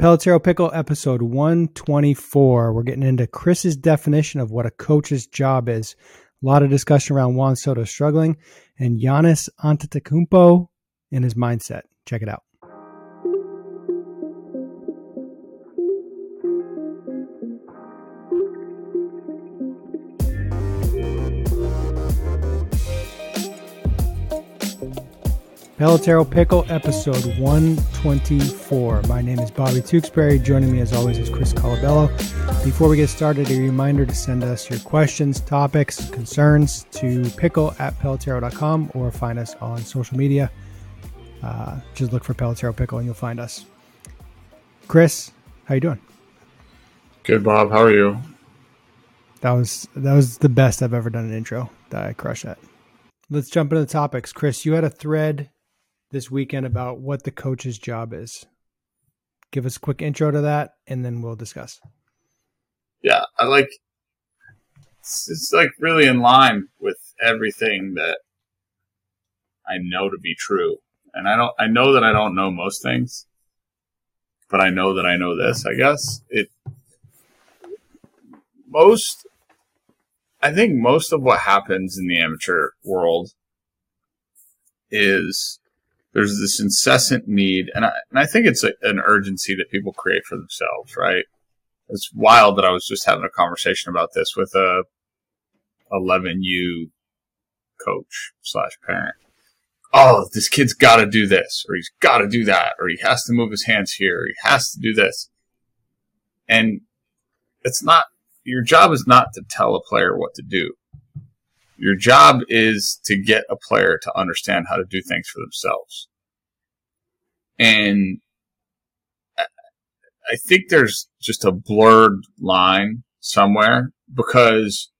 Pelotero Pickle episode 124. We're getting into Chris's definition of what a coach's job is. A lot of discussion around Juan Soto struggling and Giannis Antetokounmpo and his mindset. Check it out. Pelotero Pickle, episode 124. My name is Bobby Tewksbary. Joining me, as always, is Chris Colabello. Before we get started, a reminder to send us your questions, topics, concerns to pickle at pelotero.com or find us on social media. Uh, just look for Pelotero Pickle and you'll find us. Chris, how you doing? Good, Bob. How are you? That was that was the best I've ever done an intro. That I crush that. Let's jump into the topics. Chris, you had a thread this weekend about what the coach's job is. Give us a quick intro to that, and then we'll discuss. Yeah, I like. It's, it's like really in line with everything that I know to be true, and I don't. I know that I don't know most things, but I know that I know this. I guess it. Most I think most of what happens in the amateur world is there's this incessant need, and I, and I think it's a, an urgency that people create for themselves, right? It's wild that I was just having a conversation about this with a 11U coach slash parent. Oh, this kid's got to do this, or he's got to do that, or he has to move his hands here, or he has to do this. And it's not, your job is not to tell a player what to do. Your job is to get a player to understand how to do things for themselves. And I think there's just a blurred line somewhere because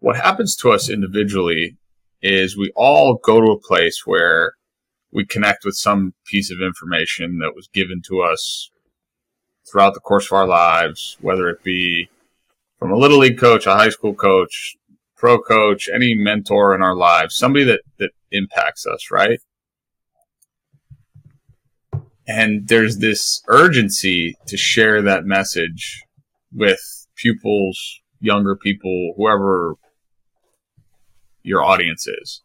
what happens to us individually is we all go to a place where we connect with some piece of information that was given to us throughout the course of our lives, whether it be from a little league coach, a high school coach, pro coach, any mentor in our lives, somebody that, that impacts us, right? And there's this urgency to share that message with pupils, younger people, whoever your audience is.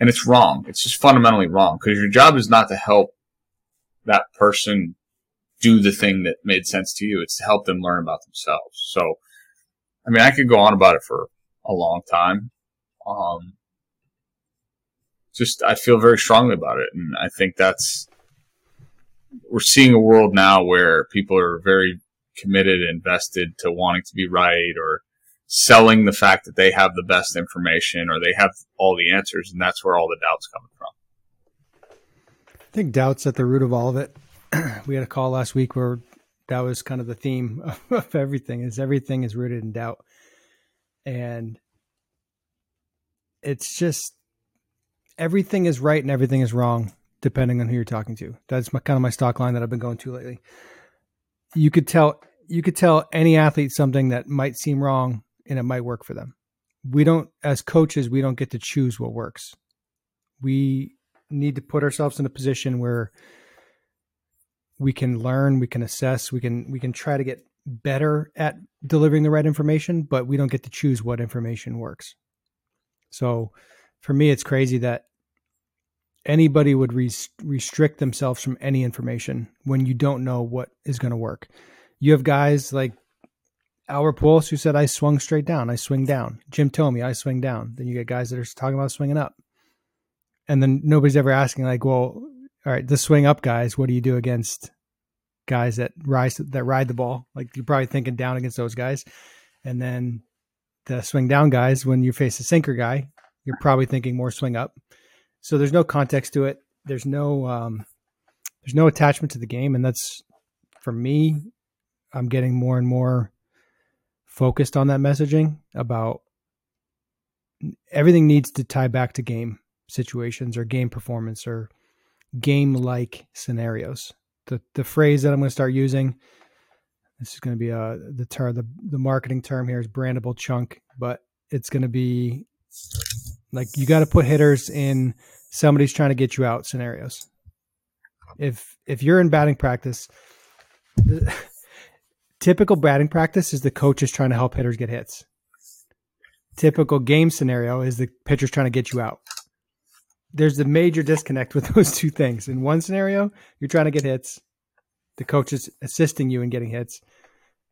And it's wrong. It's just fundamentally wrong because your job is not to help that person do the thing that made sense to you. It's to help them learn about themselves. So, I mean, I could go on about it for a long time. Um, just, I feel very strongly about it. And I think that's, we're seeing a world now where people are very committed, invested to wanting to be right or selling the fact that they have the best information or they have all the answers. And that's where all the doubts coming from. I think doubt's at the root of all of it. we had a call last week where that was kind of the theme of everything is everything is rooted in doubt and it's just everything is right and everything is wrong depending on who you're talking to. That's my kind of my stock line that i've been going to lately. You could tell you could tell any athlete something that might seem wrong and it might work for them. We don't as coaches we don't get to choose what works. We need to put ourselves in a position where we can learn, we can assess, we can we can try to get better at delivering the right information, but we don't get to choose what information works. So for me it's crazy that anybody would res- restrict themselves from any information when you don't know what is going to work. You have guys like Albert Pujols who said I swung straight down, I swing down. Jim Thome, I swing down. Then you get guys that are talking about swinging up. And then nobody's ever asking like, well, all right, the swing up guys, what do you do against guys that rise that ride the ball? Like you're probably thinking down against those guys, and then the swing down guys. When you face a sinker guy, you're probably thinking more swing up. So there's no context to it. There's no um, there's no attachment to the game, and that's for me. I'm getting more and more focused on that messaging about everything needs to tie back to game situations or game performance or game like scenarios. The the phrase that I'm going to start using this is going to be a uh, the term the, the marketing term here is brandable chunk, but it's going to be like you got to put hitters in somebody's trying to get you out scenarios. If if you're in batting practice The, typical batting practice is the coach is trying to help hitters get hits. Typical game scenario is the pitcher's trying to get you out. There's a major disconnect with those two things. In one scenario, you're trying to get hits. The coach is assisting you in getting hits.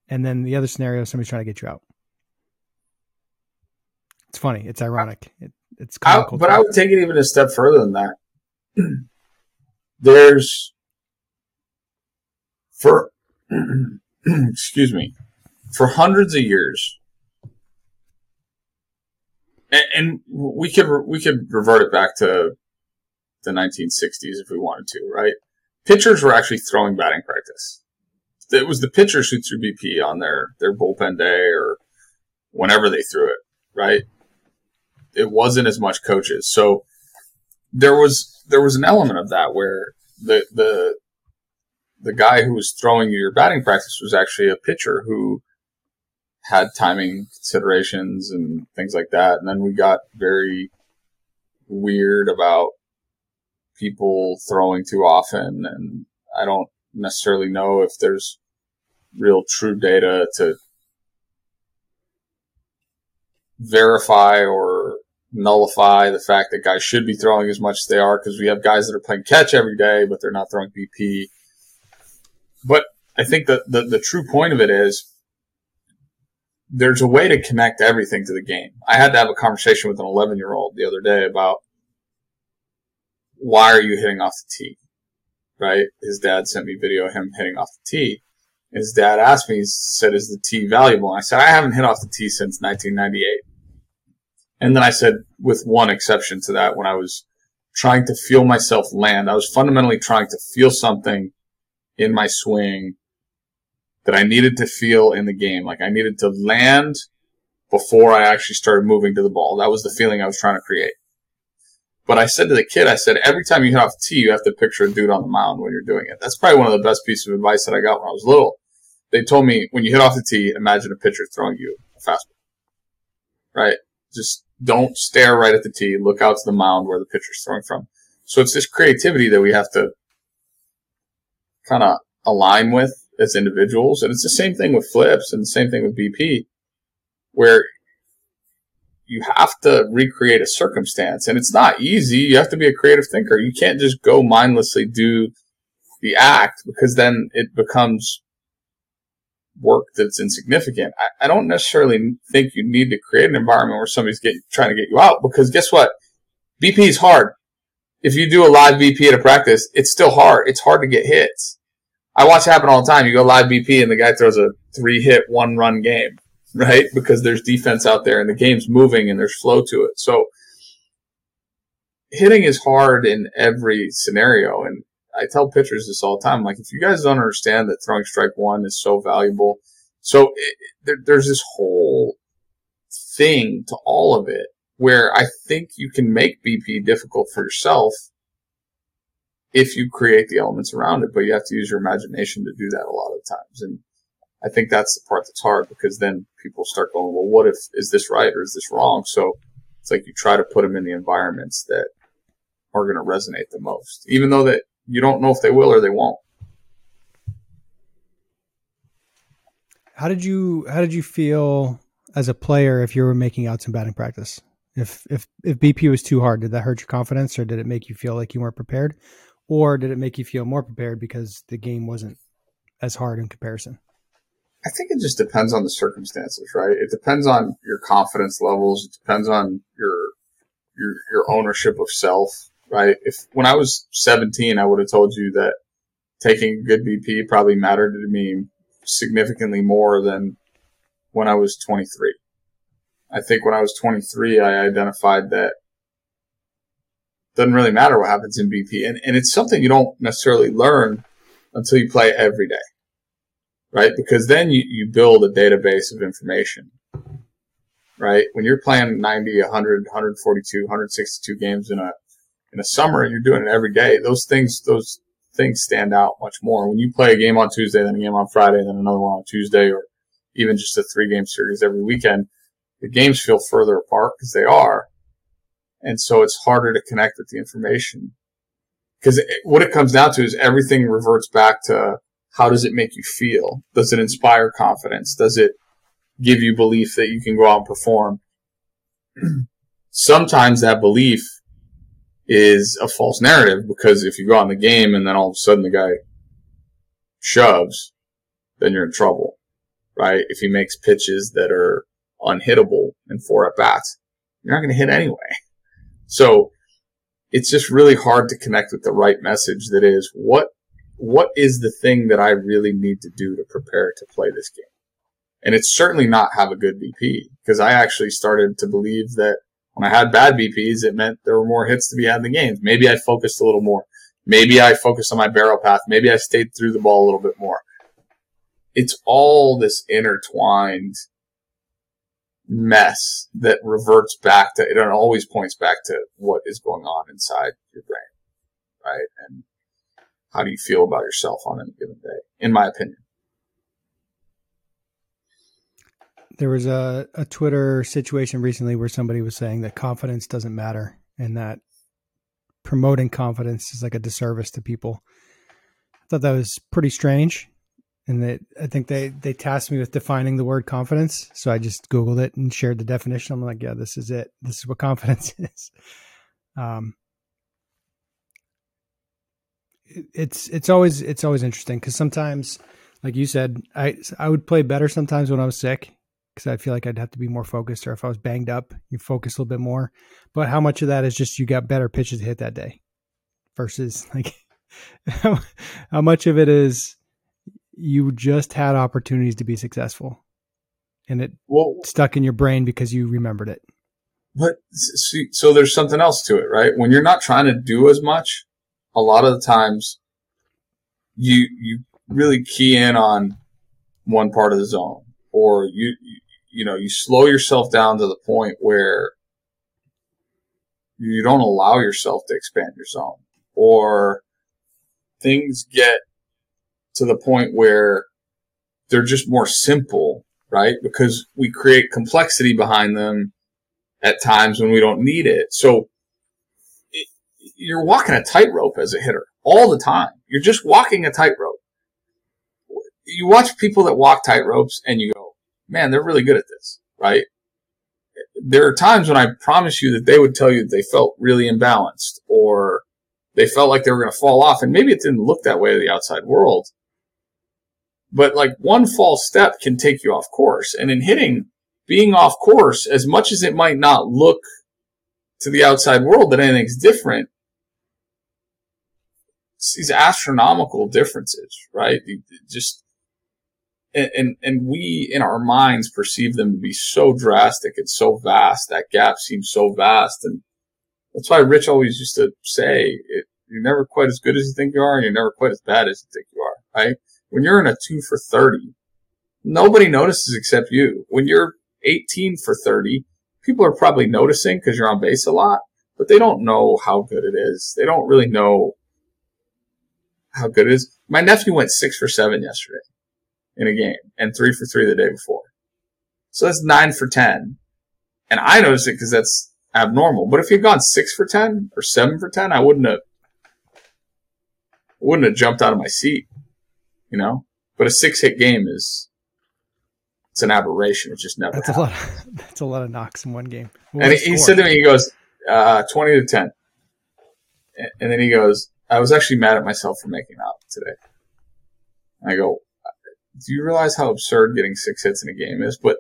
And then the other scenario, somebody's trying to get you out. It's funny. It's ironic. It, it's I, but I would take it even a step further than that. There's for excuse me for hundreds of years, and, and we could we could revert it back to the 1960s if we wanted to, right? Pitchers were actually throwing batting practice. It was the pitchers who threw BP on their their bullpen day or whenever they threw it, right? it wasn't as much coaches. So there was there was an element of that where the the the guy who was throwing you your batting practice was actually a pitcher who had timing considerations and things like that. And then we got very weird about people throwing too often. And I don't necessarily know if there's real true data to verify or nullify the fact that guys should be throwing as much as they are because we have guys that are playing catch every day, but they're not throwing BP. But I think that the, the true point of it is there's a way to connect everything to the game. I had to have a conversation with an 11 year old the other day about why are you hitting off the tee? Right? His dad sent me video of him hitting off the tee. His dad asked me, he said, is the tee valuable? And I said, I haven't hit off the tee since 1998. And then I said, with one exception to that, when I was trying to feel myself land, I was fundamentally trying to feel something in my swing that I needed to feel in the game. Like I needed to land before I actually started moving to the ball. That was the feeling I was trying to create. But I said to the kid, I said, every time you hit off the tee, you have to picture a dude on the mound when you're doing it. That's probably one of the best pieces of advice that I got when I was little. They told me when you hit off the tee, imagine a pitcher throwing you a fastball. Right? Just don't stare right at the tee. Look out to the mound where the pitcher's throwing from. So it's this creativity that we have to kind of align with as individuals. And it's the same thing with flips and the same thing with BP, where you have to recreate a circumstance. And it's not easy. You have to be a creative thinker. You can't just go mindlessly do the act because then it becomes work that's insignificant. I, I, don't necessarily think you need to create an environment where somebody's getting, trying to get you out because guess what? BP is hard. If you do a live BP at a practice, it's still hard. It's hard to get hits. I watch it happen all the time. You go live BP and the guy throws a three hit, one run game, right? Because there's defense out there and the game's moving and there's flow to it. So hitting is hard in every scenario. And I tell pitchers this all the time. Like, if you guys don't understand that throwing strike one is so valuable, so it, there, there's this whole thing to all of it where I think you can make BP difficult for yourself if you create the elements around it, but you have to use your imagination to do that a lot of times. And I think that's the part that's hard because then people start going, well, what if, is this right or is this wrong? So it's like you try to put them in the environments that are going to resonate the most, even though that you don't know if they will or they won't. How did you how did you feel as a player if you were making outs in batting practice? If if if BP was too hard, did that hurt your confidence or did it make you feel like you weren't prepared? Or did it make you feel more prepared because the game wasn't as hard in comparison? I think it just depends on the circumstances, right? It depends on your confidence levels. It depends on your your your ownership of self right? If when I was 17, I would have told you that taking a good BP probably mattered to me significantly more than when I was 23. I think when I was 23, I identified that doesn't really matter what happens in BP. And, and it's something you don't necessarily learn until you play every day, right? Because then you, you build a database of information, right? When you're playing 90, 100, 142, 162 games in a in the summer and you're doing it every day, those things, those things stand out much more. When you play a game on Tuesday, then a game on Friday, then another one on Tuesday, or even just a three game series every weekend, the games feel further apart because they are. And so it's harder to connect with the information. Because what it comes down to is everything reverts back to how does it make you feel? Does it inspire confidence? Does it give you belief that you can go out and perform? Sometimes that belief is a false narrative because if you go on the game and then all of a sudden the guy shoves, then you're in trouble, right? If he makes pitches that are unhittable in four at bats, you're not going to hit anyway. So it's just really hard to connect with the right message that is what what is the thing that I really need to do to prepare to play this game? And it's certainly not have a good BP because I actually started to believe that when I had bad BPs, it meant there were more hits to be had in the games. Maybe I focused a little more. Maybe I focused on my barrel path. Maybe I stayed through the ball a little bit more. It's all this intertwined mess that reverts back to, it always points back to what is going on inside your brain, right? And how do you feel about yourself on any given day, in my opinion. There was a, a Twitter situation recently where somebody was saying that confidence doesn't matter and that promoting confidence is like a disservice to people. I thought that was pretty strange. And that I think they, they tasked me with defining the word confidence. So I just Googled it and shared the definition. I'm like, yeah, this is it. This is what confidence is. Um, it's it's always it's always interesting because sometimes, like you said, I I would play better sometimes when I was sick because I feel like I'd have to be more focused, or if I was banged up, you focus a little bit more. But how much of that is just you got better pitches to hit that day, versus like how much of it is you just had opportunities to be successful, and it well, stuck in your brain because you remembered it. But so there's something else to it, right? When you're not trying to do as much, a lot of the times you you really key in on one part of the zone or you you know you slow yourself down to the point where you don't allow yourself to expand your zone or things get to the point where they're just more simple right because we create complexity behind them at times when we don't need it so you're walking a tightrope as a hitter all the time. You're just walking a tightrope. You watch people that walk tightropes and you go, man, they're really good at this, right? There are times when I promise you that they would tell you that they felt really imbalanced or they felt like they were going to fall off. And maybe it didn't look that way to the outside world. But like one false step can take you off course. And in hitting, being off course, as much as it might not look to the outside world that anything's different, these astronomical differences, right? Just and, and, and we in our minds perceive them to be so drastic and so vast. That gap seems so vast, and that's why Rich always used to say, it, "You're never quite as good as you think you are, and you're never quite as bad as you think you are." Right? When you're in a two for thirty, nobody notices except you. When you're 18 for 30, people are probably noticing because you're on base a lot, but they don't know how good it is. They don't really know how good it is. My nephew went six for seven yesterday in a game and three for three the day before. So that's nine for 10. And I noticed it because that's abnormal. But if he'd gone six for 10 or seven for 10, I wouldn't have, wouldn't have jumped out of my seat, you know? But a six hit game is, it's an aberration. It just never. That's happened. a lot. Of, that's a lot of knocks in one game. What and he, he said to me, he goes, uh, 20 to 10. And then he goes, I was actually mad at myself for making out today. I go, do you realize how absurd getting six hits in a game is? But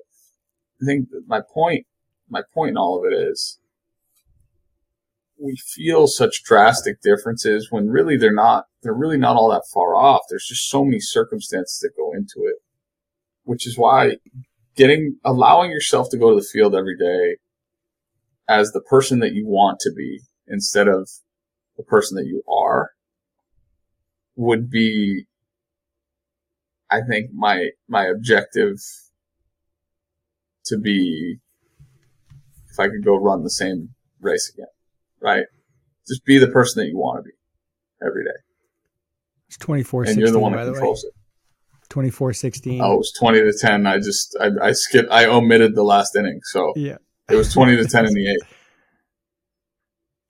I think my point, my point in all of it is we feel such drastic differences when really they're not, they're really not all that far off. There's just so many circumstances that go into it, which is why getting, allowing yourself to go to the field every day as the person that you want to be instead of the person that you are would be I think my my objective to be if I could go run the same race again, right? Just be the person that you want to be every day. It's 24 And you're the one that controls it. 24 16. Oh, it was 20 to 10. I just, I, I skipped, I omitted the last inning. So yeah, it was 20 to 10 in the eighth.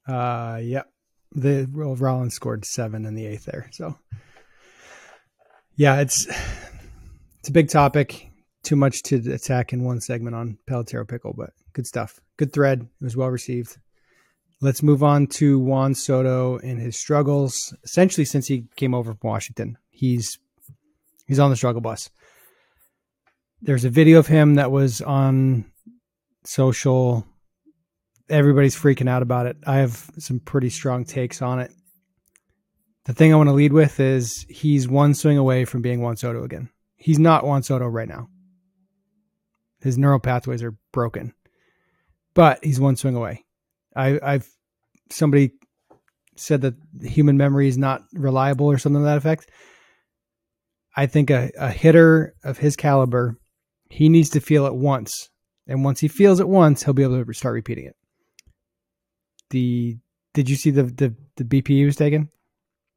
Uh, yep. The well, Rollins scored seven in the eighth there. So Yeah, it's it's a big topic. Too much to attack in one segment on Pelotero Pickle, but good stuff. Good thread. It was well received. Let's move on to Juan Soto and his struggles. Essentially, since he came over from Washington, he's he's on the struggle bus. There's a video of him that was on social. Everybody's freaking out about it. I have some pretty strong takes on it. The thing I want to lead with is he's one swing away from being Juan Soto again. He's not Juan Soto right now. His neural pathways are broken, but he's one swing away. I, I've somebody said that human memory is not reliable or something to that effect. I think a, a hitter of his caliber, he needs to feel it once. And once he feels it once, he'll be able to start repeating it. The did you see the the, the BP he was taking?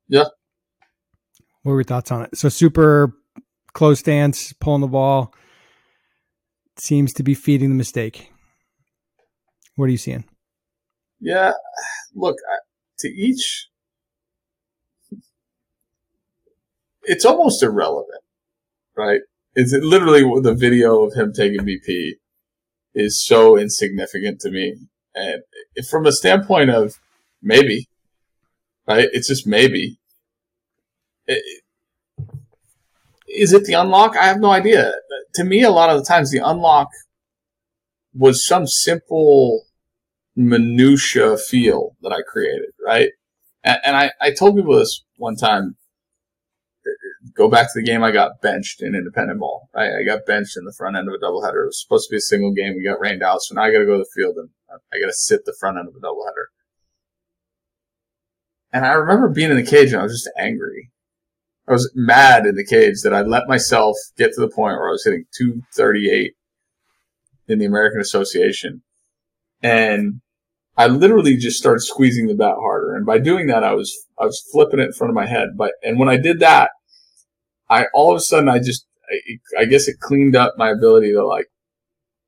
Yeah. What were your thoughts on it? So super close stance, pulling the ball, seems to be feeding the mistake. What are you seeing? Yeah, look, to each, it's almost irrelevant, right? Is it literally the video of him taking BP is so insignificant to me. And from a standpoint of maybe, right? It's just maybe. It, is it the unlock? I have no idea. To me, a lot of the times the unlock was some simple minutia feel that I created, right? And, and I, I told people this one time. Go back to the game I got benched in independent ball. Right? I got benched in the front end of a doubleheader. It was supposed to be a single game. We got rained out, so now I got to go to the field and I got to sit the front end of a doubleheader. And I remember being in the cage and I was just angry. I was mad in the cage that I let myself get to the point where I was hitting 238 in the American Association. And I literally just started squeezing the bat harder. And by doing that, I was, I was flipping it in front of my head. But, and when I did that, I, all of a sudden, I just, I, I guess it cleaned up my ability to like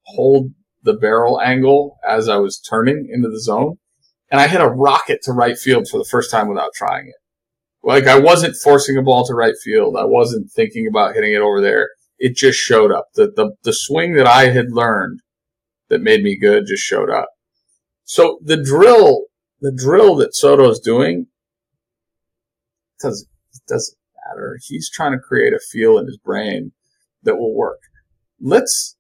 hold the barrel angle as I was turning into the zone. And I hit a rocket to right field for the first time without trying it. Like I wasn't forcing a ball to right field. I wasn't thinking about hitting it over there. It just showed up. The, the, the swing that I had learned that made me good just showed up. So the drill, the drill that Soto's doing doesn't, doesn't matter. He's trying to create a feel in his brain that will work. Let's,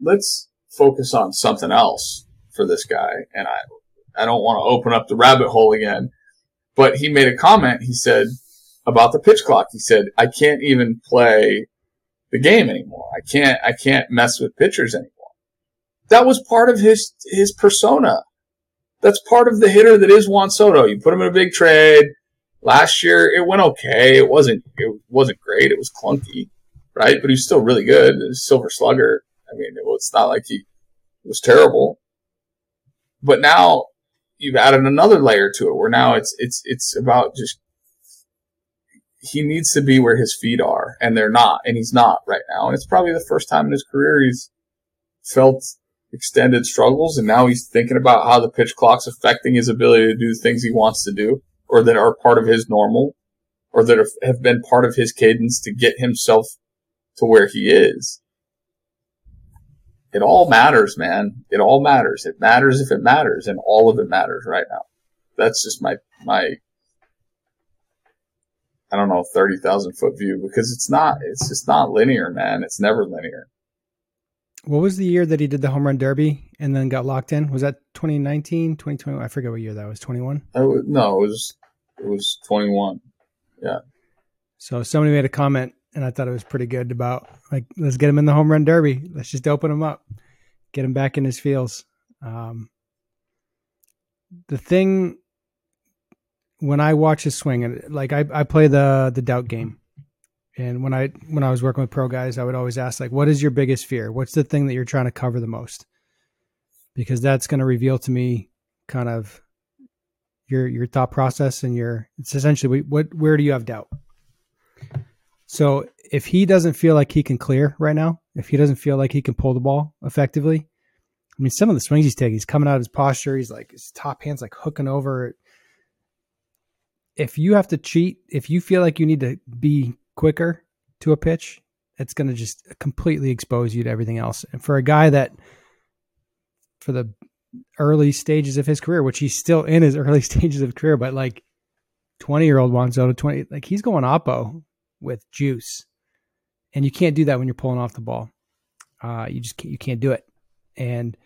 let's focus on something else for this guy. And I, I don't want to open up the rabbit hole again, but he made a comment. He said about the pitch clock. He said, I can't even play the game anymore. I can't, I can't mess with pitchers anymore. That was part of his, his persona. That's part of the hitter that is Juan Soto. You put him in a big trade. Last year, it went okay. It wasn't, it wasn't great. It was clunky, right? But he was still really good. Silver slugger. I mean, it was not like he was terrible. But now you've added another layer to it where now it's, it's, it's about just, he needs to be where his feet are and they're not, and he's not right now. And it's probably the first time in his career he's felt extended struggles and now he's thinking about how the pitch clock's affecting his ability to do things he wants to do or that are part of his normal or that have been part of his cadence to get himself to where he is it all matters, man. It all matters. It matters if it matters, and all of it matters right now. That's just my my. I don't know, thirty thousand foot view because it's not. It's just not linear, man. It's never linear. What was the year that he did the home run derby and then got locked in? Was that 2019, 2021? I forget what year that was. 21? No, it was it was 21. Yeah. So somebody made a comment and I thought it was pretty good about like let's get him in the home run derby. Let's just open him up, get him back in his feels. Um, the thing when I watch his swing, and like I, I play the the doubt game, and when I when I was working with pro guys, I would always ask like, what is your biggest fear? What's the thing that you're trying to cover the most? Because that's going to reveal to me kind of your your thought process and your it's essentially what where do you have doubt so if he doesn't feel like he can clear right now, if he doesn't feel like he can pull the ball effectively, I mean, some of the swings he's taking, he's coming out of his posture. He's like his top hand's like hooking over. if you have to cheat, if you feel like you need to be quicker to a pitch, it's going to just completely expose you to everything else. And for a guy that, for the early stages of his career, which he's still in his early stages of career, but like 20 year old Juan Soto, 20, like he's going oppo with juice. And you can't do that when you're pulling off the ball. Uh, you just can't, you can't do it. And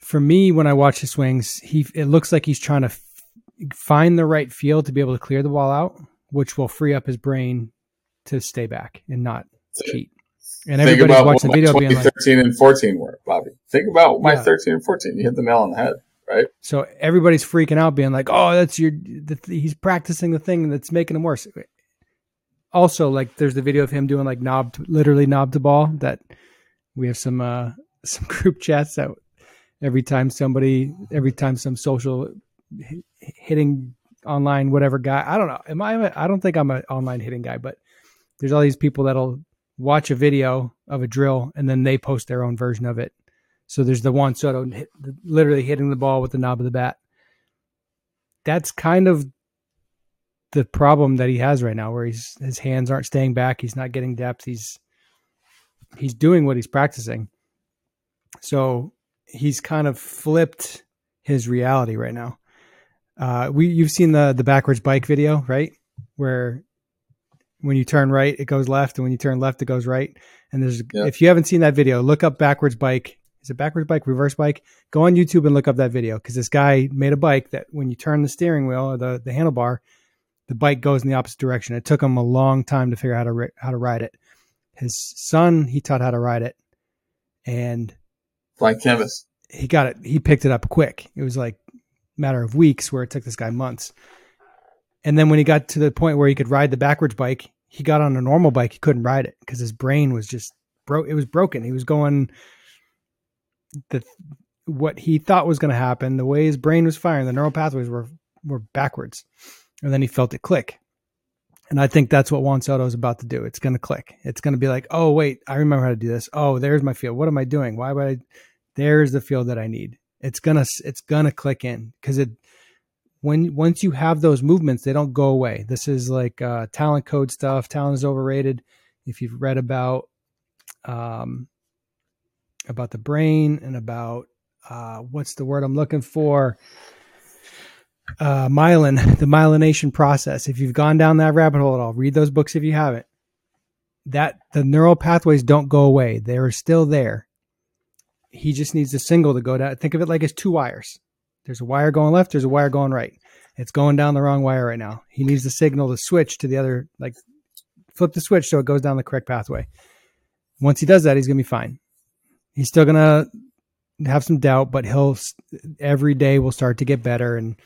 for me, when I watch his swings, he it looks like he's trying to f- find the right field to be able to clear the ball out, which will free up his brain to stay back and not cheat. And Think everybody's about watching what the video being like, 2013 and 14 were, Bobby. Think about my Yeah. 13 and 14. You hit the nail on the head, right? so everybody's freaking out, being like, "Oh, that's your." The, he's practicing the thing that's making him worse. Also, like, there's the video of him doing like knob, to, literally knob to ball. That we have some uh some group chats that every time somebody, every time some social hitting online whatever guy, I don't know. Am I? I don't think I'm an online hitting guy, but there's all these people that'll watch a video of a drill and then they post their own version of it. So there's the Juan Soto hit, literally hitting the ball with the knob of the bat. That's kind of the problem that he has right now, where he's his hands aren't staying back. He's not getting depth. He's he's doing what he's practicing. So he's kind of flipped his reality right now. Uh, we you've seen the the backwards bike video, right? Where when you turn right, it goes left, and when you turn left, it goes right. And there's Yeah. if you haven't seen that video, look up backwards bike. Is it backwards bike, reverse bike? Go on YouTube and look up that video because this guy made a bike that when you turn the steering wheel or the the handlebar, the bike goes in the opposite direction. It took him a long time to figure out how to ri- how to ride it. His son, he taught how to ride it, and Blank canvas. he got it. He picked it up quick. It was like matter of weeks, where it took this guy months. And then when he got to the point where he could ride the backwards bike, he got on a normal bike. He couldn't ride it because his brain was just broke. It was broken. He was going the what he thought was going to happen. The way his brain was firing, the neural pathways were were backwards, and then he felt it click. And I think that's what Juan Soto is about to do. It's going to click. It's going to be like, oh wait, I remember how to do this. Oh, there's my field. What am I doing? Why would I? There's the field that I need. It's gonna it's gonna click in because it when once you have those movements, they don't go away. This is like uh, talent code stuff. Talent is overrated. If you've read about um, about the brain and about uh, what's the word I'm looking for, uh, myelin, the myelination process. If you've gone down that rabbit hole at all, read those books if you haven't. That the neural pathways don't go away; they are still there. He just needs a single to go down. Think of it like it's two wires. There's a wire going left. There's a wire going right. It's going down the wrong wire right now. He needs the signal to switch to the other, like flip the switch so it goes down the correct pathway. Once he does that, he's gonna be fine. He's still gonna have some doubt, but he'll every day will start to get better. And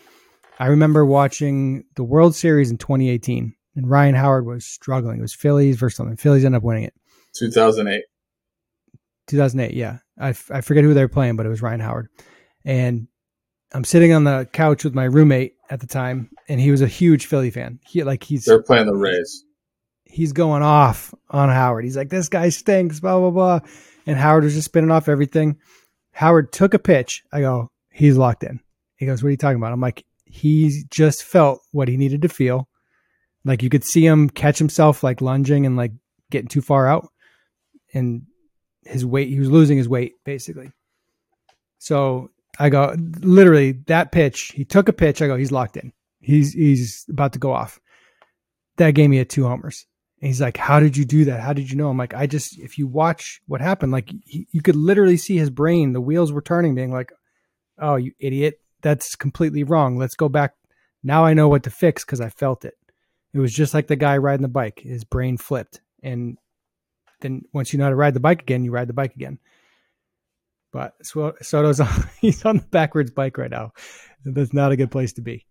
I remember watching the World Series in 2018, and Ryan Howard was struggling. It was Phillies versus something. Phillies ended up winning it. 2008. 2008. Yeah, I, f- I forget who they were playing, but it was Ryan Howard. And I'm sitting on the couch with my roommate at the time, and he was a huge Philly fan. He like he's They're playing the Rays. he's going off on Howard. He's like, this guy stinks, blah, blah, blah. And Howard was just spinning off everything. Howard took a pitch. I go, he's locked in. He goes, what are you talking about? I'm like, he just felt what he needed to feel. Like you could see him catch himself like lunging and like getting too far out. And his weight, he was losing his weight basically. So I go, literally that pitch, he took a pitch. I go, he's locked in. He's, he's about to go off. That gave me a two homers. And he's like, How did you do that? How did you know? I'm like, I just, if you watch what happened, like he, you could literally see his brain, the wheels were turning, being like, Oh, you idiot. That's completely wrong. Let's go back. Now I know what to fix because I felt it. It was just like the guy riding the bike. His brain flipped. And then once you know how to ride the bike again, you ride the bike again. But Soto's on, he's on the backwards bike right now. That's not a good place to be.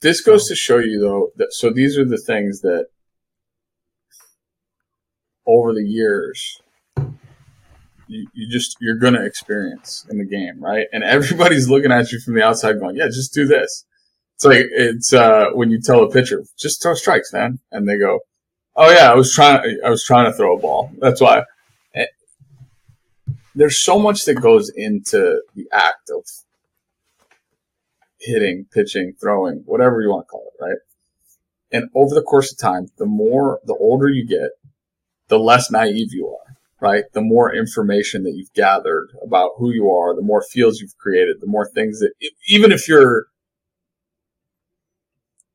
This goes to show you, though, that so these are the things that over the years you, you just you're gonna experience in the game, right? And everybody's looking at you from the outside, going, "Yeah, just do this." It's like it's uh, when you tell a pitcher, "Just throw strikes, man," and they go, "Oh yeah, I was trying. I was trying to throw a ball. That's why." Eh, There's so much that goes into the act of hitting, pitching, throwing, whatever you want to call it, right? And over the course of time, the more, the older you get, the less naive you are, right? The more information that you've gathered about who you are, the more fields you've created, the more things that, even if you're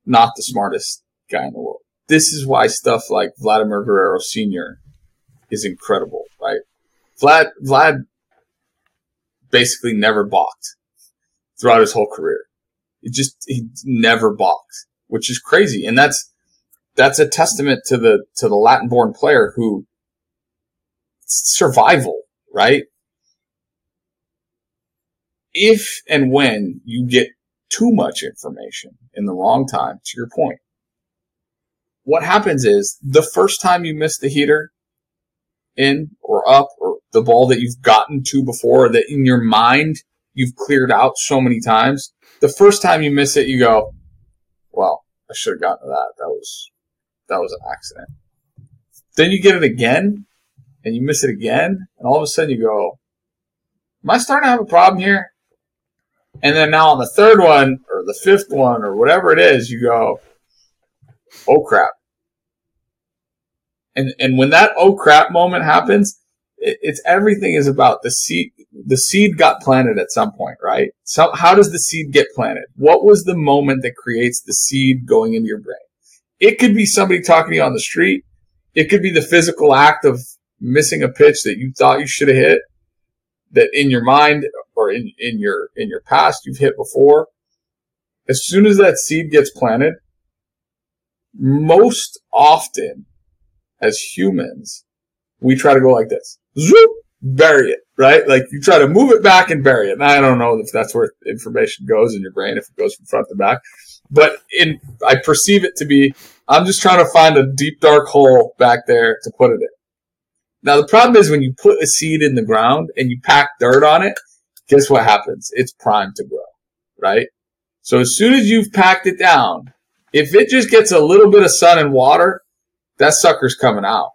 not the smartest guy in the world, this is why stuff like Vladimir Guerrero Sr. is incredible, right? Vlad, Vlad basically never balked throughout his whole career. He just, he never balked, which is crazy. And that's, that's a testament to the, to the Latin born player who survival, right? If and when you get too much information in the wrong time, to your point, what happens is the first time you miss the heater in or up or the ball that you've gotten to before that in your mind you've cleared out so many times, the first time you miss it, you go, well, I should have gotten to that. That was, that was an accident. Then you get it again and you miss it again. And all of a sudden you go, am I starting to have a problem here? And then now on the third one or the fifth one or whatever it is, you go, oh crap. And, and when that oh crap moment happens, it, it's everything is about the seed. The seed got planted at some point, right? So how does the seed get planted? What was the moment that creates the seed going into your brain? It could be somebody talking to you on the street. It could be the physical act of missing a pitch that you thought you should have hit that in your mind or in, in your, in your past you've hit before. As soon as that seed gets planted, most often as humans, we try to go like this. Zoop, bury it, right? Like you try to move it back and bury it. And I don't know if that's where information goes in your brain, if it goes from front to back. But in, I perceive it to be, I'm just trying to find a deep dark hole back there to put it in. Now the problem is when you put a seed in the ground and you pack dirt on it, guess what happens? It's primed to grow, right? So as soon as you've packed it down, if it just gets a little bit of sun and water, that sucker's coming out.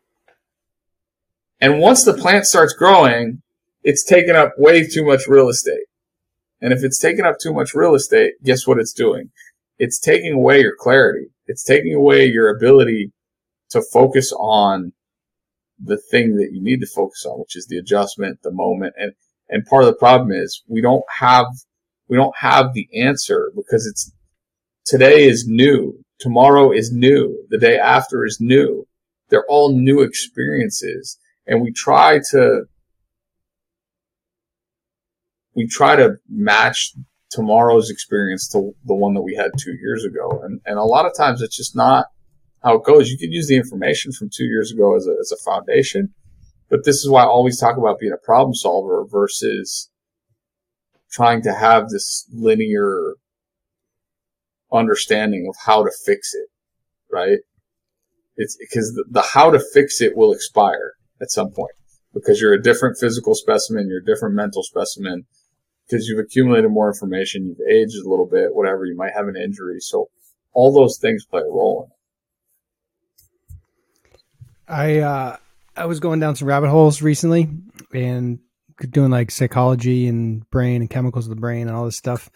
And once the plant starts growing, it's taking up way too much real estate. And if it's taking up too much real estate, guess what it's doing? It's taking away your clarity. It's taking away your ability to focus on the thing that you need to focus on, which is the adjustment, the moment. And, and part of the problem is we don't have, we don't have the answer because it's Today is new. Tomorrow is new. The day after is new. They're all new experiences. And we try to, we try to match tomorrow's experience to the one that we had two years ago. And, and a lot of times it's just not how it goes. You can use the information from two years ago as a, as a foundation, but this is why I always talk about being a problem solver versus trying to have this linear understanding of how to fix it, right? It's because the, the how to fix it will expire at some point because you're a different physical specimen, you're a different mental specimen because you've accumulated more information, you've aged a little bit, whatever, you might have an injury. So all those things play a role in it. I, uh, I was going down some rabbit holes recently and doing like psychology and brain and chemicals of the brain and all this stuff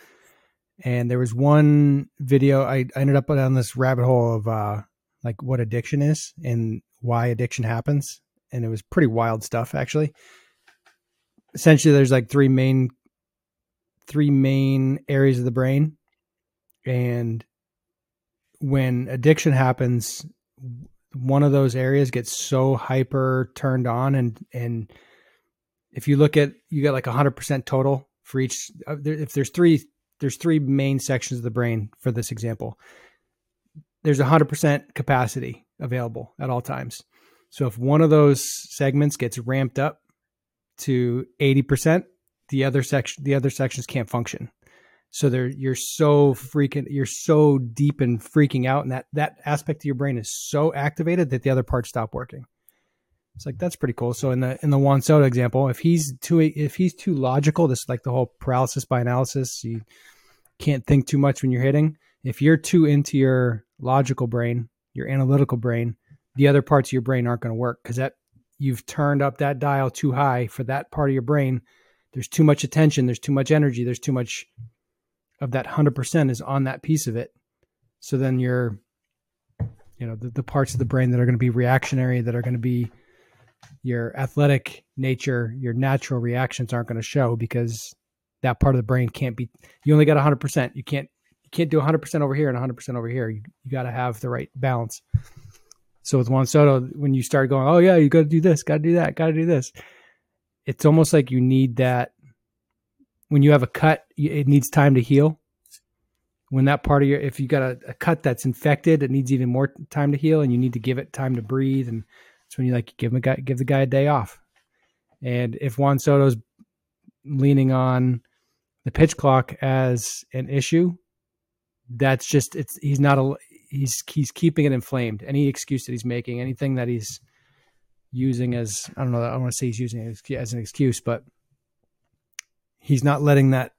and there was one video I, I ended up on this rabbit hole of uh, like what addiction is and why addiction happens. And it was pretty wild stuff actually. Essentially there's like three main three main areas of the brain. And when addiction happens one of those areas gets so hyper turned on and and if you look at you get like 100% total for each uh, if there's three there's three main sections of the brain for this example. There's 100% capacity available at all times. So if one of those segments gets ramped up to 80%, the other section the other sections can't function. So they you're so freaking you're so deep and freaking out and that that aspect of your brain is so activated that the other parts stop working. It's like that's pretty cool. So in the in the Juan Soto example, if he's too if he's too logical, this like the whole paralysis by analysis, you can't think too much when you're hitting. If you're too into your logical brain, your analytical brain, the other parts of your brain aren't going to work because that you've turned up that dial too high for that part of your brain. There's too much attention. There's too much energy. There's too much of that hundred percent is on that piece of it. So then you're you know the, the parts of the brain that are going to be reactionary, that are going to be your athletic nature, your natural reactions aren't going to show because that part of the brain can't be. You only got 100. percent You can't you can't do 100 percent over here and 100 percent over here. You you got to have the right balance. So with Juan Soto, when you start going, oh yeah, you got to do this, got to do that, got to do this, it's almost like you need that. When you have a cut, it needs time to heal. When that part of your, if you got a, a cut that's infected, it needs even more time to heal, and you need to give it time to breathe. And that's when you like give him a guy, give the guy a day off. And if Juan Soto's leaning on the pitch clock as an issue, that's just it's he's not a he's he's keeping it inflamed. Any excuse that he's making, anything that he's using as I don't know, I don't want to say he's using it as an excuse, but he's not letting that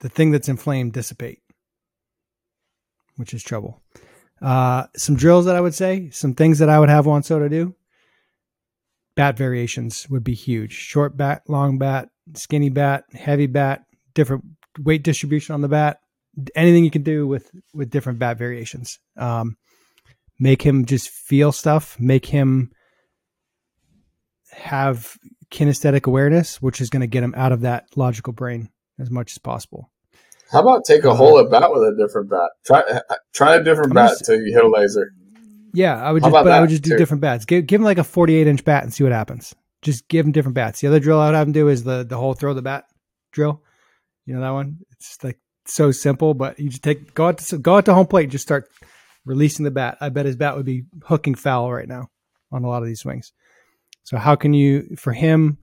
the thing that's inflamed dissipate, which is trouble. Uh, some drills that I would say, some things that I would have Juan Soto do. Bat variations would be huge. Short bat, long bat, skinny bat, heavy bat, different weight distribution on the bat. Anything you can do with with different bat variations. Um, make him just feel stuff. Make him have kinesthetic awareness, which is going to get him out of that logical brain as much as possible. How about take a whole at bat with a different bat? Try try a different bat just, till you hit a laser. Yeah, I would just but I would just do too? different bats. Give give him like a 48 inch bat and see what happens. Just give him different bats. The other drill I would have him do is the the whole throw the bat drill. You know that one? It's like so simple, but you just take go out to go out to home plate and just start releasing the bat. I bet his bat would be hooking foul right now on a lot of these swings. So how can you for him?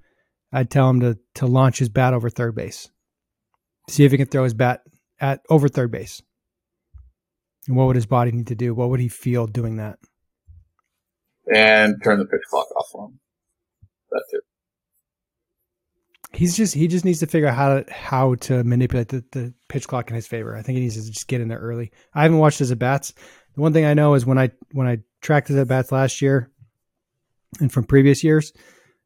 I'd tell him to to launch his bat over third base. See if he can throw his bat at over third base. And what would his body need to do? What would he feel doing that? And turn the pitch clock off for him. That's it. He's just he just needs to figure out how to how to manipulate the, the pitch clock in his favor. I think he needs to just get in there early. I haven't watched his at bats. The one thing I know is when I when I tracked his at bats last year, and from previous years,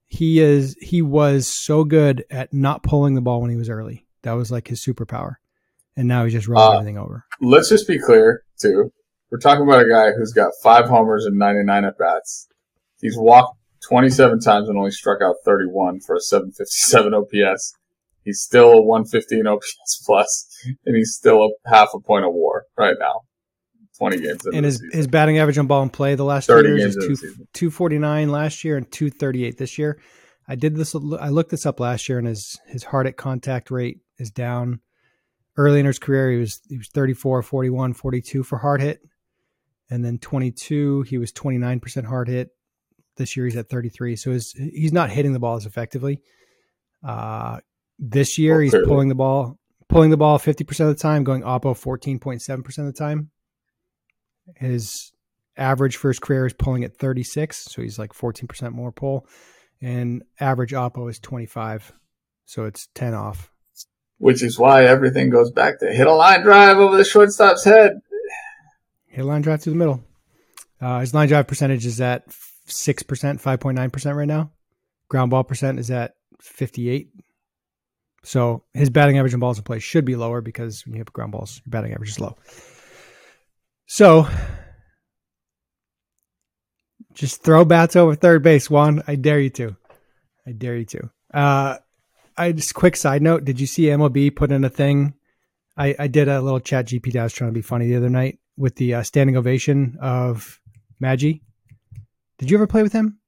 he is he was so good at not pulling the ball when he was early. That was like his superpower. And now he's just rolling uh, everything over. Let's just be clear too. We're talking about a guy who's got five homers and 99 at bats. He's walked 27 times and only struck out 31 for a 757 OPS. He's still a 115 OPS plus, and he's still a half a point of war right now. 20 games. And his, his batting average on ball and play the last two years is two, 249 last year and 238 this year. I did this. I looked this up last year, and his his hard hit contact rate is down. Early in his career, he was he was 34, 41, 42 for hard hit, and then 22 he was 29 percent hard hit. This year he's at 33, so his, he's not hitting the ball as effectively. Uh, this year he's pulling the ball pulling the ball 50% of the time, going oppo 14.7% of the time. His average for his career is pulling at 36, so he's like 14% more pull. And average oppo is 25, so it's 10 off. Which is why everything goes back to hit a line drive over the shortstop's head. Hit a line drive through the middle. Uh, his line drive percentage is at 6%, 5.9% right now. Ground ball percent is at 58. So his batting average and balls in play should be lower because when you hit ground balls, your batting average is low. So just throw bats over third base, Juan. I dare you to. I dare you to. Uh, I just quick side note. Did you see MLB put in a thing? I, I did a little chat GPT. I was trying to be funny the other night with the uh, standing ovation of Maggie. Did you ever play with him?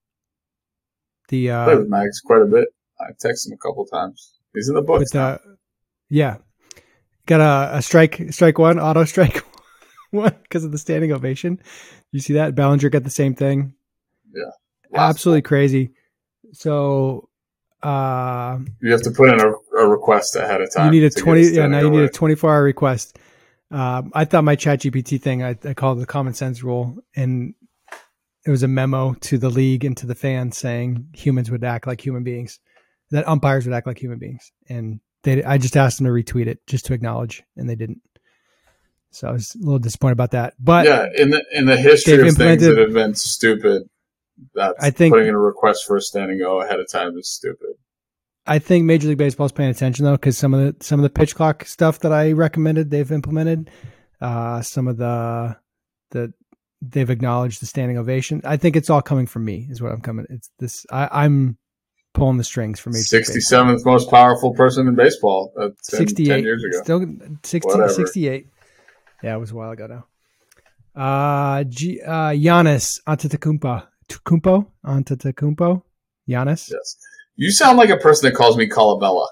The uh, play with Max quite a bit. I texted him a couple times. He's in the books. With, uh, yeah, got a, a strike strike one auto strike one because of the standing ovation. You see that Bellinger got the same thing. Yeah, absolutely crazy. So uh, you have to put in a, a, request ahead of time. You need a twenty. Yeah, now you need a twenty-four hour request. Um, I thought my Chat GPT thing, I, I called it the common sense rule, and it was a memo to the league and to the fans saying humans would act like human beings, that umpires would act like human beings, and they. I just asked them to retweet it just to acknowledge, and they didn't. So I was a little disappointed about that. But yeah, in the in the history of things that have been stupid, that's I think putting in a request for a standing O ahead of time is stupid. I think Major League Baseball is paying attention though, because some of the some of the pitch clock stuff that I recommended they've implemented. Uh, some of the the they've acknowledged the standing ovation. I think it's all coming from me. Is what I'm coming. It's this. I, am pulling the strings for me. 67th most powerful person in baseball. Uh, 10, 68 10 years ago. Still 60, 68. Yeah, it was a while ago now. Uh, G, uh, Giannis Antetokounmpo. Tukumpo? Antetokounmpo? Giannis? Yes. You sound like a person that calls me Colabella.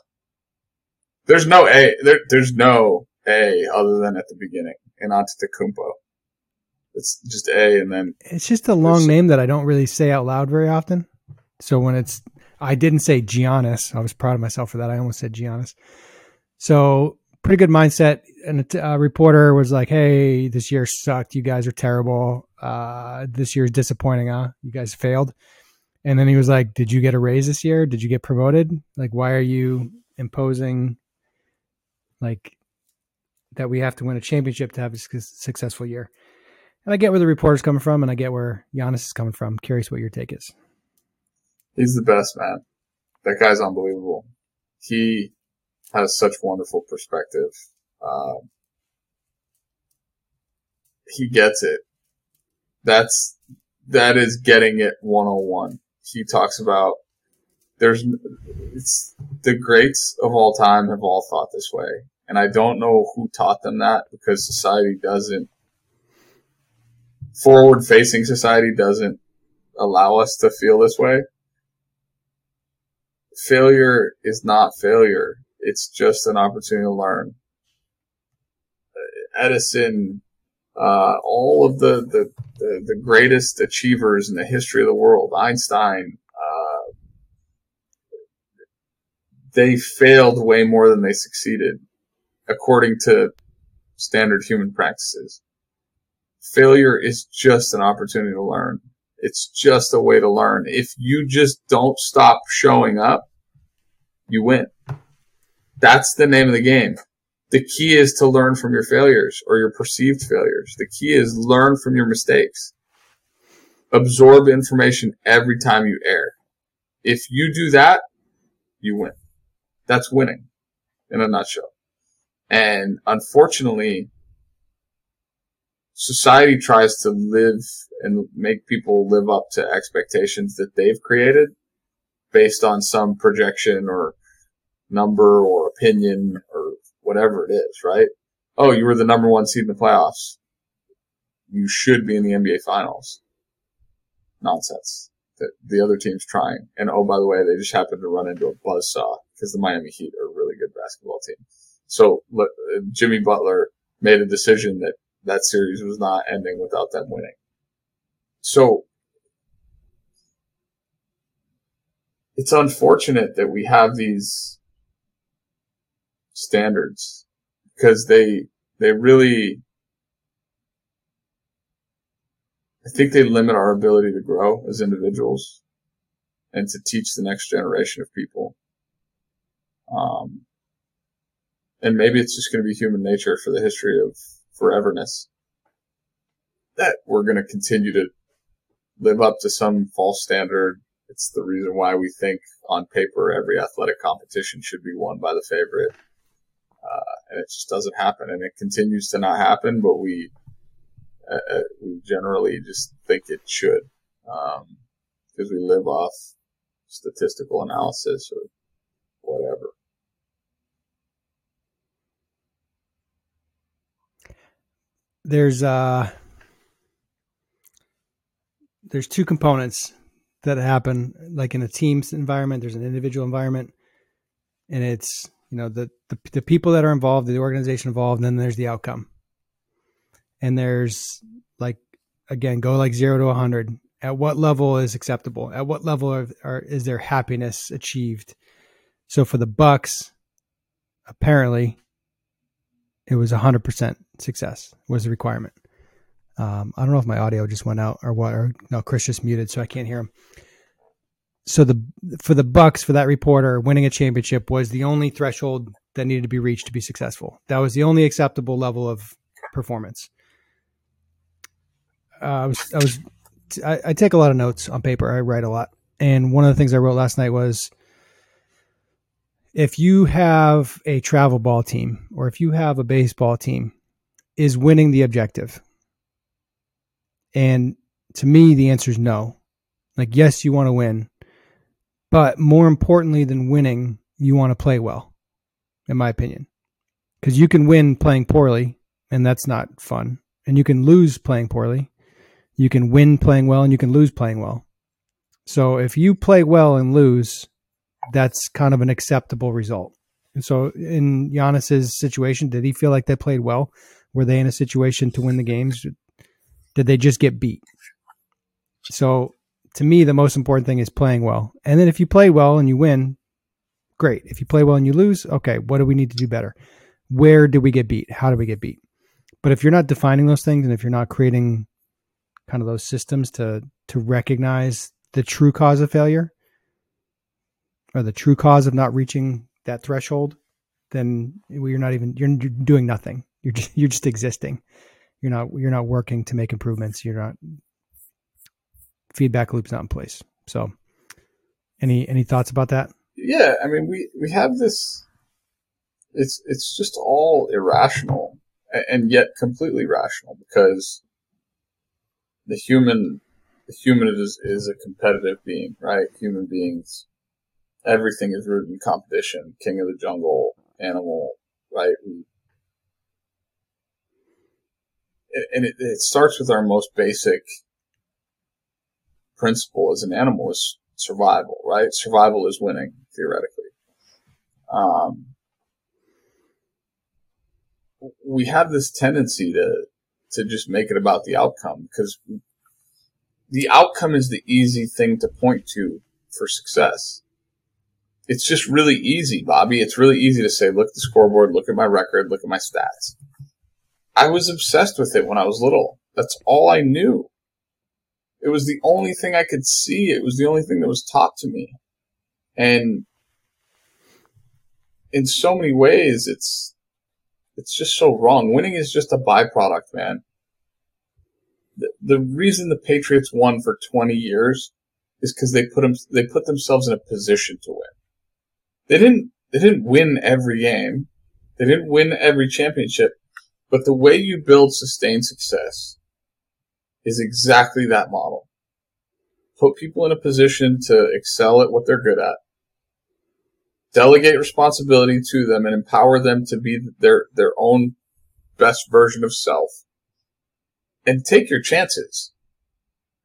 There's no A. There, there's no A other than at the beginning in Antetokounmpo. It's just A and then. It's just a long name that I don't really say out loud very often. So when it's, I didn't say Giannis. I was proud of myself for that. I almost said Giannis. So pretty good mindset. And a reporter was like, "Hey, this year sucked. You guys are terrible. Uh, this year is disappointing. Huh? You guys failed." And then he was like, "Did you get a raise this year? Did you get promoted? Like, why are you imposing like that we have to win a championship to have a successful year?" And I get where the reporter's coming from, and I get where Giannis is coming from. Curious what your take is. He's the best, man. That guy's unbelievable. He has such wonderful perspective. Um, he gets it. That's that is getting it 101. He talks about there's it's the greats of all time have all thought this way. And I don't know who taught them that because society doesn't forward facing society doesn't allow us to feel this way. Failure is not failure. It's just an opportunity to learn. Edison, uh, all of the, the, the, the, greatest achievers in the history of the world, Einstein, uh, they failed way more than they succeeded, according to standard human practices failure is just an opportunity to learn. It's just a way to learn. If you just don't stop showing up, you win. That's the name of the game. The key is to learn from your failures or your perceived failures. The key is learn from your mistakes. Absorb information every time you err. If you do that, you win. That's winning in a nutshell. And unfortunately, society tries to live and make people live up to expectations that they've created based on some projection or number or opinion or whatever it is, right? Oh, you were the number one seed in the playoffs. You should be in the NBA finals. Nonsense. The, the other team's trying. And oh, by the way, they just happened to run into a buzzsaw because the Miami Heat are a really good basketball team. So Jimmy Butler made a decision that that series was not ending without them winning. So it's unfortunate that we have these standards because they they really I think they limit our ability to grow as individuals and to teach the next generation of people. Um, and maybe it's just going to be human nature for the history of foreverness that we're going to continue to live up to some false standard. It's the reason why we think on paper every athletic competition should be won by the favorite. Uh, and it just doesn't happen and it continues to not happen, but we, uh, uh we generally just think it should, um, because we live off statistical analysis or whatever. there's uh there's two components that happen like in a team's environment there's an individual environment and it's you know the, the the people that are involved the organization involved and then there's the outcome and there's like again go like 0 to 100 at what level is acceptable at what level are, are is there happiness achieved so for the bucks apparently it was 100% success was the requirement. Um, I don't know if my audio just went out or what, or no, Chris just muted, so I can't hear him. So the for the Bucks for that reporter, winning a championship was the only threshold that needed to be reached to be successful. That was the only acceptable level of performance. Uh, I was I was I, I take a lot of notes on paper. I write a lot, and one of the things I wrote last night was if you have a travel ball team or if you have a baseball team, is winning the objective? And to me, the answer is no. Like, yes, you want to win, but more importantly than winning, you want to play well, in my opinion. Because you can win playing poorly, and that's not fun. And you can lose playing poorly. You can win playing well, and you can lose playing well. So if you play well and lose, that's kind of an acceptable result. And so in Giannis's situation, did he feel like they played well? Were they in a situation to win the games? Did they just get beat? So to me, the most important thing is playing well. And then if you play well and you win, great. If you play well and you lose, okay, what do we need to do better? Where did we get beat? How did we get beat? But if you're not defining those things and if you're not creating kind of those systems to to recognize the true cause of failure or the true cause of not reaching that threshold, then you're not even you're doing nothing. You're just, you're just existing. You're not you're not working to make improvements. You're not feedback loop's not in place. So, any any thoughts about that? Yeah, I mean we we have this. It's it's just all irrational and yet completely rational because the human the human is is a competitive being, right? Human beings, everything is rooted in competition. King of the jungle, animal, right? We, and it, it starts with our most basic principle as an animal is survival, right? Survival is winning, theoretically. Um, we have this tendency to to just make it about the outcome because the outcome is the easy thing to point to for success. It's just really easy, Bobby. It's really easy to say, look at the scoreboard, look at my record, look at my stats. I was obsessed with it when I was little. That's all I knew. It was the only thing I could see. It was the only thing that was taught to me. And in so many ways, it's, it's just so wrong. Winning is just a byproduct, man. The, the reason the Patriots won for 20 years is because they put them, they put themselves in a position to win. They didn't, they didn't win every game. They didn't win every championship, but the way you build sustained success is exactly that model. Put people in a position to excel at what they're good at. Delegate responsibility to them and empower them to be their, their own best version of self. And take your chances.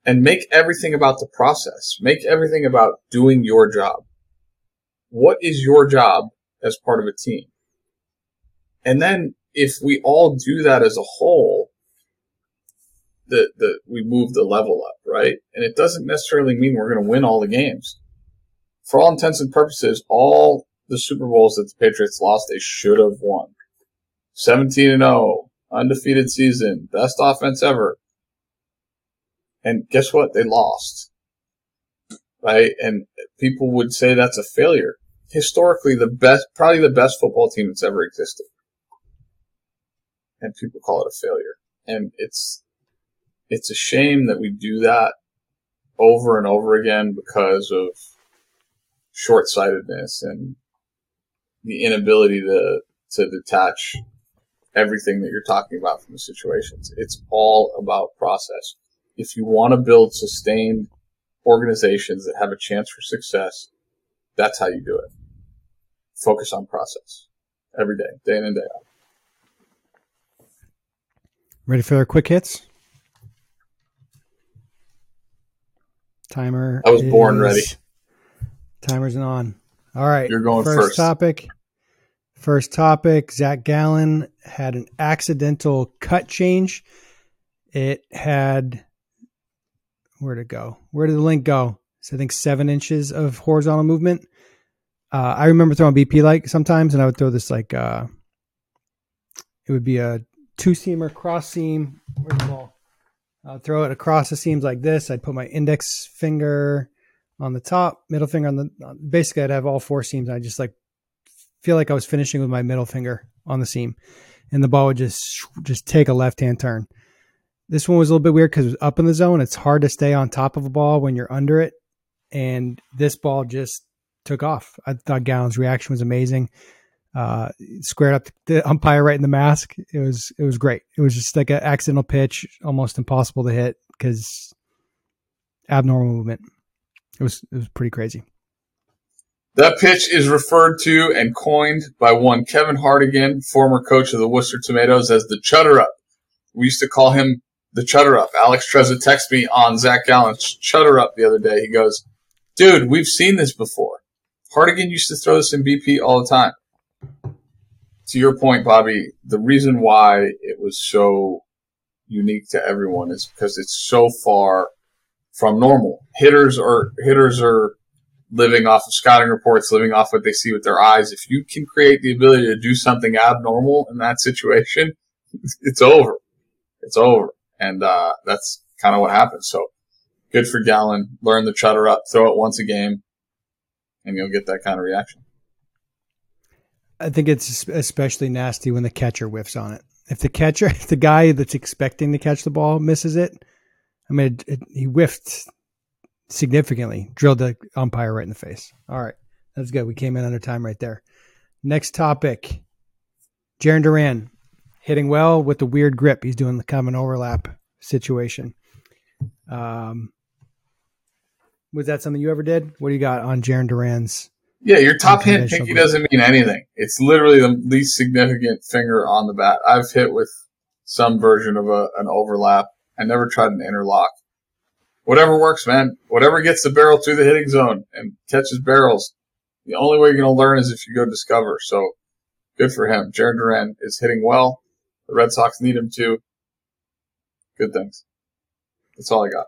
And make everything about the process. Make everything about doing your job. What is your job as part of a team? And then if we all do that as a whole, the, we move the level up, right? And it doesn't necessarily mean we're going to win all the games. For all intents and purposes, all the Super Bowls that the Patriots lost, they should have won. 17 and 0, undefeated season, best offense ever. And guess what? They lost. Right? And people would say that's a failure. Historically, the best, probably the best football team that's ever existed. And people call it a failure. And it's, it's a shame that we do that over and over again because of short sightedness and the inability to, to detach everything that you're talking about from the situations. It's all about process. If you want to build sustained organizations that have a chance for success, that's how you do it. Focus on process every day, day in and day out. Ready for our quick hits? Timer. I was born ready. Timer's on. All right. You're going first. first. topic. First topic. Zach Gallen had an accidental cut change. It had where'd it go? Where did the link go? So I think seven inches of horizontal movement. Uh, I remember throwing BP like sometimes, and I would throw this like uh, it would be a two seamer cross seam. Where's the ball? I'd throw it across the seams like this. I'd put my index finger on the top, middle finger on the. Basically, I'd have all four seams. I just like feel like I was finishing with my middle finger on the seam, and the ball would just just take a left hand turn. This one was a little bit weird because it was up in the zone. It's hard to stay on top of a ball when you're under it, and this ball just took off. I thought Gallen's reaction was amazing. Uh, squared up the umpire right in the mask. It was it was great. It was just like an accidental pitch, almost impossible to hit. because abnormal movement. It was it was pretty crazy. That pitch is referred to and coined by one Kevin Hartigan, former coach of the Worcester Tornadoes, as the Chutter Up. We used to call him the Chutter Up. Alex Trezza texted me on Zach Gallen's Chutter Up the other day. He goes, "Dude, we've seen this before. Hartigan used to throw this in BP all the time." To your point, Bobby, the reason why it was so unique to everyone is because it's so far from normal. Hitters are hitters are living off of scouting reports, living off what they see with their eyes. If you can create the ability to do something abnormal in that situation, it's over. It's over. And, uh, that's kind of what happened. So good for Gallen. Learn the chutter up, throw it once a game, and you'll get that kind of reaction. I think it's especially nasty when the catcher whiffs on it. If the catcher, if the guy that's expecting to catch the ball misses it, I mean, it, it, he whiffed significantly, drilled the umpire right in the face. All right, that's good. We came in under time right there. Next topic: Jarren Duran hitting well with the weird grip. He's doing the an overlap situation. Um, was that something you ever did? What do you got on Jarren Duran's? Yeah, your top hand pinky doesn't mean anything. It's literally the least significant finger on the bat. I've hit with some version of a, an overlap. I never tried an interlock whatever works, man. Whatever gets the barrel through the hitting zone and catches barrels. The only way you're going to learn is if you go discover. So good for him. Jared Duran is hitting well. The Red Sox need him to. Good things. That's all I got.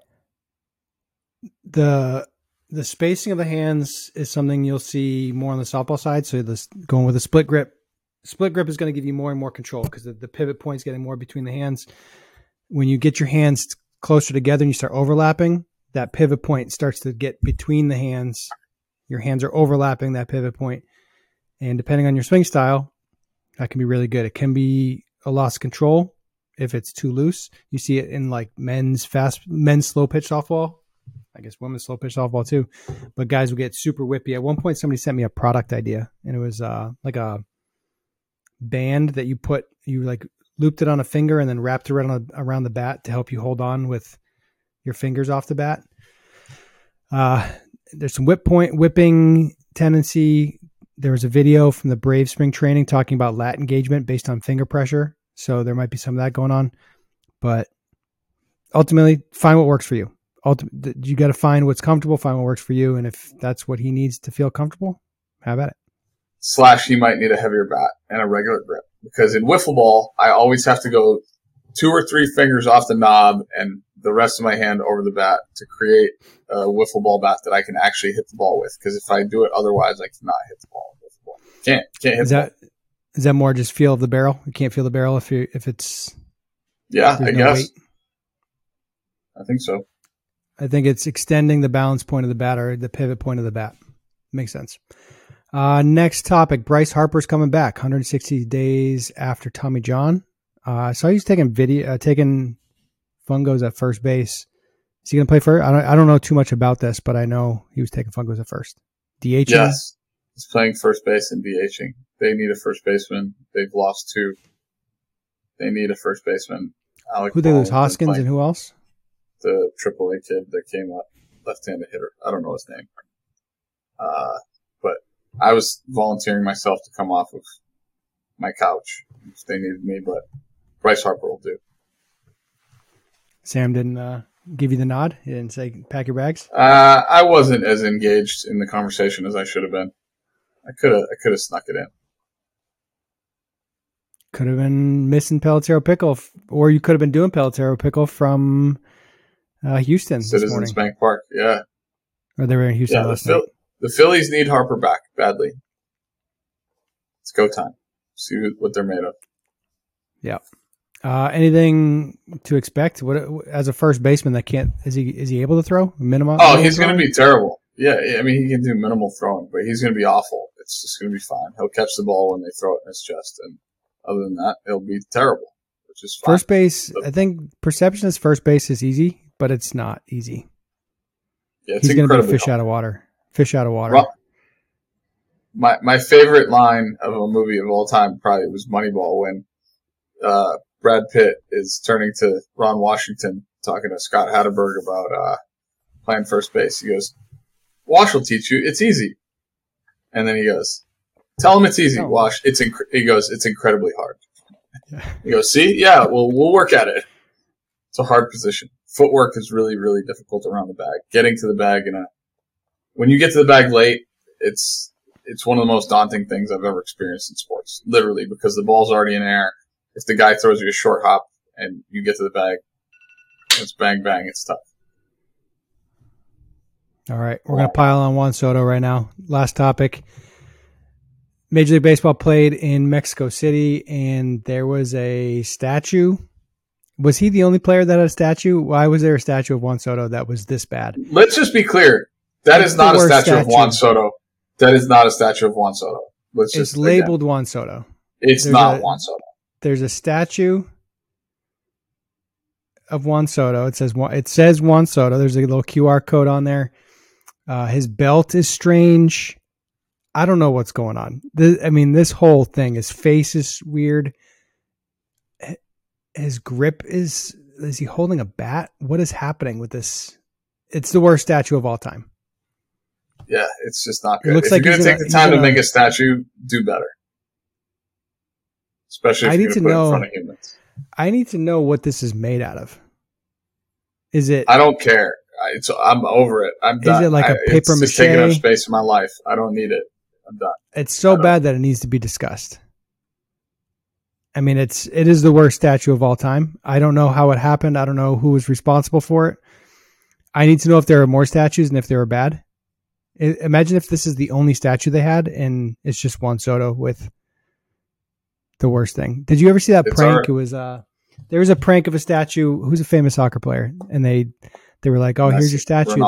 The the spacing of the hands is something you'll see more on the softball side. So this going with a split grip. Split grip is going to give you more and more control because the, the pivot point is getting more between the hands. When you get your hands closer together and you start overlapping, that pivot point starts to get between the hands. Your hands are overlapping that pivot. And depending on your swing style, that can be really good. It can be a loss of control if it's too loose. You see it in like men's fast, men's slow pitch softball. I guess women's slow pitch softball too. But guys will get super whippy. At one point, somebody sent me a product idea, and it was uh, like a band that you put, you like looped it on a finger and then wrapped it around, around the bat to help you hold on with your fingers off the bat. Uh, there's some whip point whipping tendency. There was a video from the Brave spring training talking about lat engagement based on finger pressure. So there might be some of that going on, but ultimately find what works for you. Ultimately, you got to find what's comfortable, find what works for you. And if that's what he needs to feel comfortable, have at it. Slash, he might need a heavier bat and a regular grip because in wiffle ball, I always have to go two or three fingers off the knob and the rest of my hand over the bat to create a wiffle ball bat that I can actually hit the ball with. Because if I do it otherwise, I cannot hit the ball. ball. Can't can't hit. Is that ball. is that more just feel of the barrel? You can't feel the barrel if you if it's yeah. I no guess. Weight. I think so. I think it's extending the balance point of the bat or the pivot point of the bat. Makes sense. Uh, next topic: Bryce Harper's coming back. 160 days after Tommy John. Uh, I saw he's taking video, uh, taking fungos at first base. Is he going to play first? I don't, I don't know too much about this, but I know he was taking fungos at first. DH. Yes, he's playing first base and DHing. They need a first baseman. They've lost two. They need a first baseman. Alec who they lose? Hoskins and who else? The AAA kid that came up, left-handed hitter. I don't know his name. Uh, but I was volunteering myself to come off of my couch if they needed me, but Bryce Harper will do. Sam didn't uh, give you the nod. He didn't say pack your bags. Uh, I wasn't as engaged in the conversation as I should have been. I could have. I could have snuck it in. Could have been missing Pelotero pickle, or you could have been doing Pelotero pickle from uh, Houston. Citizens Bank Park. Yeah. Or they were in Houston yeah, last night. The Phillies need Harper back badly. It's go time. See what they're made of. Yeah. Uh, anything to expect? What as a first baseman that can't is he is he able to throw minimum? Oh, he's going to be terrible. Yeah, I mean he can do minimal throwing, but he's going to be awful. It's just going to be fine. He'll catch the ball when they throw it in his chest, and other than that, he'll be terrible. Which is fine. first base. I think perception is first base is easy, but it's not easy. Yeah, he's going to be a fish out of water. Fish out of water. Well, my my favorite line of a movie of all time probably was Moneyball when uh, Brad Pitt is turning to Ron Washington talking to Scott Hatteberg about uh, playing first base. He goes, "Wash will teach you. It's easy." And then he goes, "Tell him it's easy. Oh. Wash. It's inc-, he goes, it's incredibly hard." He goes, "See, yeah, well, we'll work at it. It's a hard position. Footwork is really, really difficult around the bag. Getting to the bag in a when you get to the bag late, it's it's one of the most daunting things I've ever experienced in sports. Literally, because the ball's already in air. If the guy throws you a short hop and you get to the bag, it's bang bang. It's tough. All right, we're gonna pile on Juan Soto right now. Last topic. Major League Baseball played in Mexico City, and there was a statue. Was he the only player that had a statue? Why was there a statue of Juan Soto that was this bad? Let's just be clear. That is not a worst statue, of. Juan Soto. That is not a statue of Juan Soto. Let's just It's labeled Juan Soto. It's there's not a- Juan Soto. There's a statue of Juan Soto. It says Juan- it says Juan Soto. There's a little QR code on there. Uh, his belt is strange. I don't know what's going on. The, I mean, this whole thing. His face is weird. His grip is. Is he holding a bat? What is happening with this? It's the worst statue of all time. Yeah, it's just not good. It looks if like you're gonna gonna- take the time he's to gonna- make a statue, do better. Especially if I you're need gonna put know- in front of humans. I need to know what this is made out of. Is it? I don't care. I- It's I'm over it. I'm done. Is it like a I- paper it's just taking up space in my life. I don't need it. I'm done. It's so bad that it needs to be discussed. I mean, it's it is the worst statue of all time. I don't know how it happened. I don't know who was responsible for it. I need to know if there are more statues and if they were bad. I, imagine if this is the only statue they had and it's just Juan Soto with the worst thing. Did you ever see that It's prank? art. It was uh there was a prank of a statue. Who's a famous soccer player? And they they were like, "Oh, here's your statue."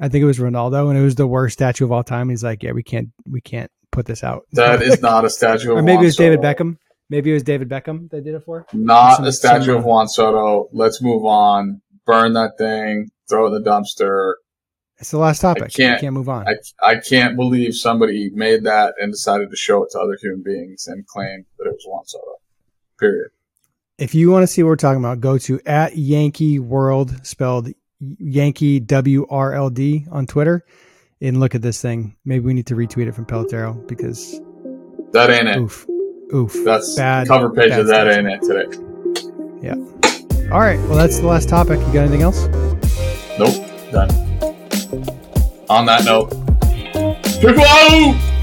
I think it was Ronaldo, and it was the worst statue of all time. He's like, "Yeah, we can't, we can't put this out." That is not a statue of or maybe Juan it was David Beckham. Maybe it was David Beckham they did it for. Not Some- a statue some, of Juan Soto. Let's move on. Burn that thing. Throw it in the dumpster. It's the last topic. can't- I can't move on. I, I can't believe somebody made that and decided to show it to other human beings and claim that it was Juan Soto. Period. if you want to see what we're talking about, go to at Yankee World spelled Yankee W R L D on Twitter and look at this thing. Maybe we need to retweet it from Pelotero because That ain't it. oof, oof. That's Bad- cover page bad of that ain't it today. Yeah. All right, well that's the last topic. You got anything else? Nope. Done. On that note, people out!